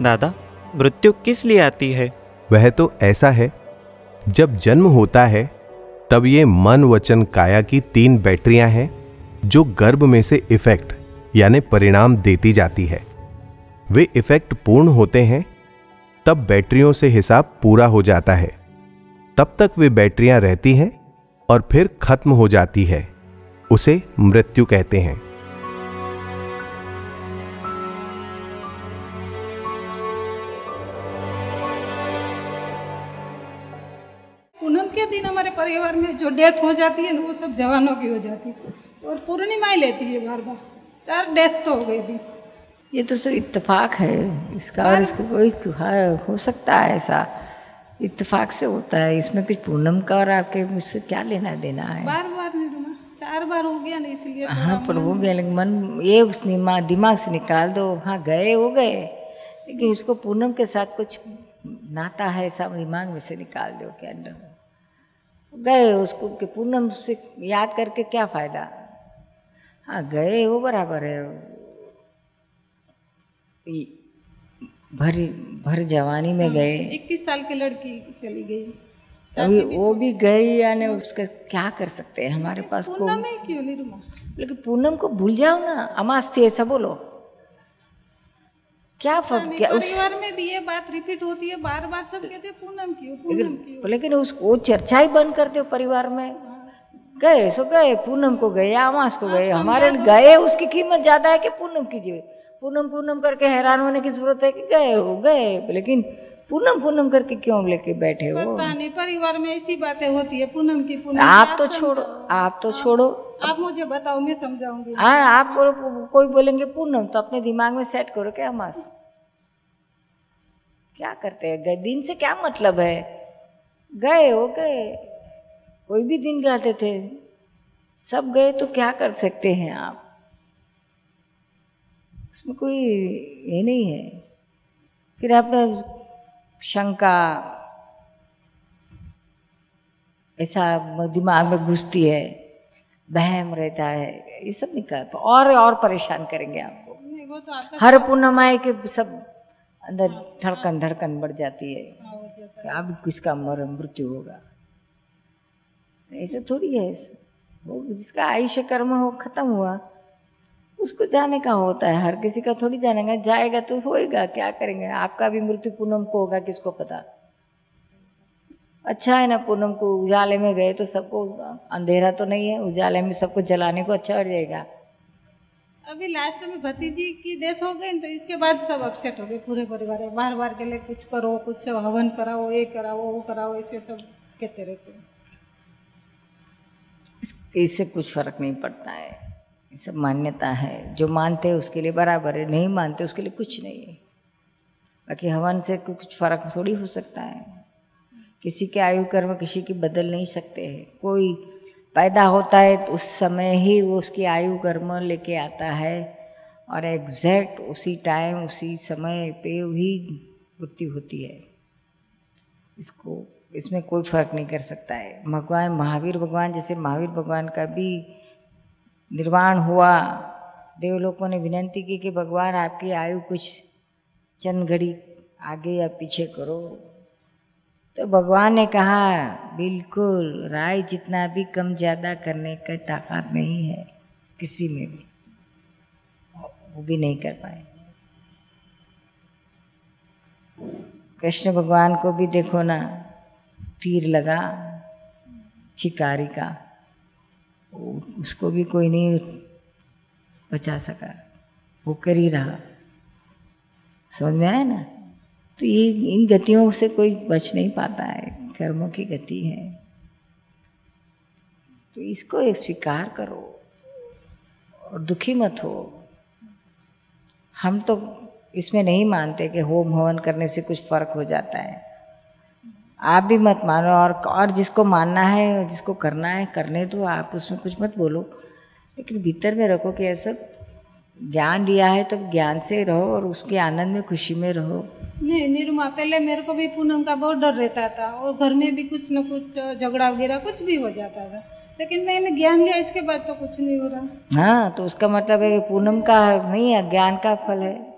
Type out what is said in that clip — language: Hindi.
दादा, मृत्यु किस लिए आती है? वह तो ऐसा है, जब जन्म होता है, तब ये मन वचन काया की तीन बैटरियाँ हैं, जो गर्भ में से इफ़ेक्ट यानी परिणाम देती जाती है। वे इफ़ेक्ट पूर्ण होते हैं, तब बैटरियों से हिसाब पूरा हो जाता है। तब तक वे बैटरियाँ रहती हैं, और फिर खत्म हो जाती है, उसे मृत्यु कहते हैं। के दिन हमारे परिवार में जो डेथ हो जाती है ना वो सब जवानों की हो जाती है। और पूर्णिमा ही लेती है बार बार। चार डेथ तो हो गई थी। ये तो सिर्फ़ इत्तेफाक है। इसका और इसका कोई हाँ, हो सकता है ऐसा। इत्तेफाक से होता है। इसमें कुछ पूनम का और आपके मुझसे क्या लेना देना है? बार बार चार बार हो गया ना इसलिए थोड़ा हाँ पर हो गया लेकिन मन ये उस दिमाग दिमाग से निकाल दो। हाँ गए हो गए। लेकिन इसको पूनम के साथ कुछ नाता है ऐसा दिमाग में से निकाल दो के अंदर गए उसको कि पूनम से याद करके क्या फ़ायदा? हाँ गए वो बराबर है। भर भर जवानी में गए। इक्कीस साल की लड़की चली गई। अभी वो भी गई यानी उसका क्या कर सकते हैं? हमारे पास को पूनम ही क्यों नहीं रुमा? लेकिन पूनम को भूल जाओ ना अमास थी ऐसा बोलो। क्या फ़र्क क्या उस परिवार में भी ये बात रिपीट होती है बार बार सब कहते हैं पूनम क्यों पूनम क्यों? लेकिन उस वो चर्चा ही बंद करते हो परिवार में? गए सो गए पूनम को गए आवास को गए हमारे गए उसकी कीमत ज़्यादा है कि पूनम की जीवे। पूनम पूनम करके हैरान होने की ज़रूरत है कि गए हो गए लेकिन पूनम पूनम करके क्यों लेके बैठे हो? पता नहीं परिवार में ऐसी बातें होती है पूनम की पूनम। आप तो छोड़ो आप तो छोड़ो। आप मुझे बताओ मैं समझाऊँगी। हाँ आप बोलो कोई बोलेंगे पूनम तो अपने दिमाग में सेट करो क्या मास? क्या करते हैं? गए दिन से क्या मतलब है? गए हो गए। कोई भी दिन गाते थे। सब गए तो क्या कर सकते हैं आप? उसमें कोई ये नहीं है। फिर आपने शंका ऐसा दिमाग में घुसती है बहम रहता है ये सब निकाल और और परेशान करेंगे आपको। वो तो आपका हर पूर्णमाई के सब अंदर धड़कन धड़कन बढ़ जाती है कि अब किसका मर मृत्यु होगा। ऐसा थोड़ी है वो जिसका आयुष्य कर्म हो खत्म हुआ उसको जाने का होता है? हर किसी का थोड़ी जानेगा जाएगा तो होएगा क्या करेंगे? आपका भी मृत्यु पूनम को होगा किसको पता? अच्छा है ना पूनम को उजाले में गए तो सबको अंधेरा तो नहीं है उजाले में सबको जलाने को अच्छा हो जाएगा। अभी लास्ट में भतीजी की डेथ हो गई तो इसके बाद सब अपसेट हो गए पूरे परिवार बार बार के लिए कुछ करो कुछ हवन कराओ ये कराओ वो कराओ ऐसे सब कहते रहते हैं। इससे कुछ फ़र्क नहीं पड़ता है। सब मान्यता है। जो मानते हैं उसके लिए बराबर है, नहीं मानते उसके लिए कुछ नहीं है। बाकी हवन से कुछ फ़र्क थोड़ी हो सकता है। किसी के आयु कर्म किसी की बदल नहीं सकते हैं। कोई पैदा होता है तो उस समय ही वो उसकी आयु कर्म लेके आता है और एग्जैक्ट उसी टाइम उसी समय पे ही मृत्यु होती है। इसको, इसमें कोई फ़र्क नहीं कर सकता है। भगवान, महावीर भगवान, जैसे महावीर भगवान का भी निर्वाण हुआ। देवलोकों ने विनंती की कि भगवान, आपकी आयु कुछ चंद घड़ी आगे या पीछे करो। तो भगवान ने कहा, बिल्कुल, राय जितना भी कम ज़्यादा करने का ताकत नहीं है, किसी में भी। वो भी नहीं कर पाए। कृष्ण भगवान को भी देखो ना, तीर लगा, शिकारी का। उसको भी कोई नहीं बचा सका। वो कर ही रहा। समझ में आया ना? तो ये, इन गतियों से कोई बच नहीं पाता है। कर्मों की गति है। तो इसको एक स्वीकार करो और दुखी मत हो। हम तो इसमें नहीं मानते कि होम हवन करने से कुछ फ़र्क हो जाता है। आप भी मत मानो और और जिसको मानना है और जिसको करना है करने दो आप उसमें कुछ मत बोलो। लेकिन भीतर में रखो कि ऐसा ज्ञान लिया है तो ज्ञान से रहो और उसके आनंद में खुशी में रहो। नहीं निरुमा पहले मेरे को भी पूनम का बहुत डर रहता था और घर में भी कुछ न कुछ झगड़ा वगैरह कुछ भी हो जाता था। लेकिन मैंने ज्ञान लिया इसके बाद तो कुछ नहीं हो रहा। हाँ तो उसका मतलब है कि पूनम का नहीं है ज्ञान का फल है।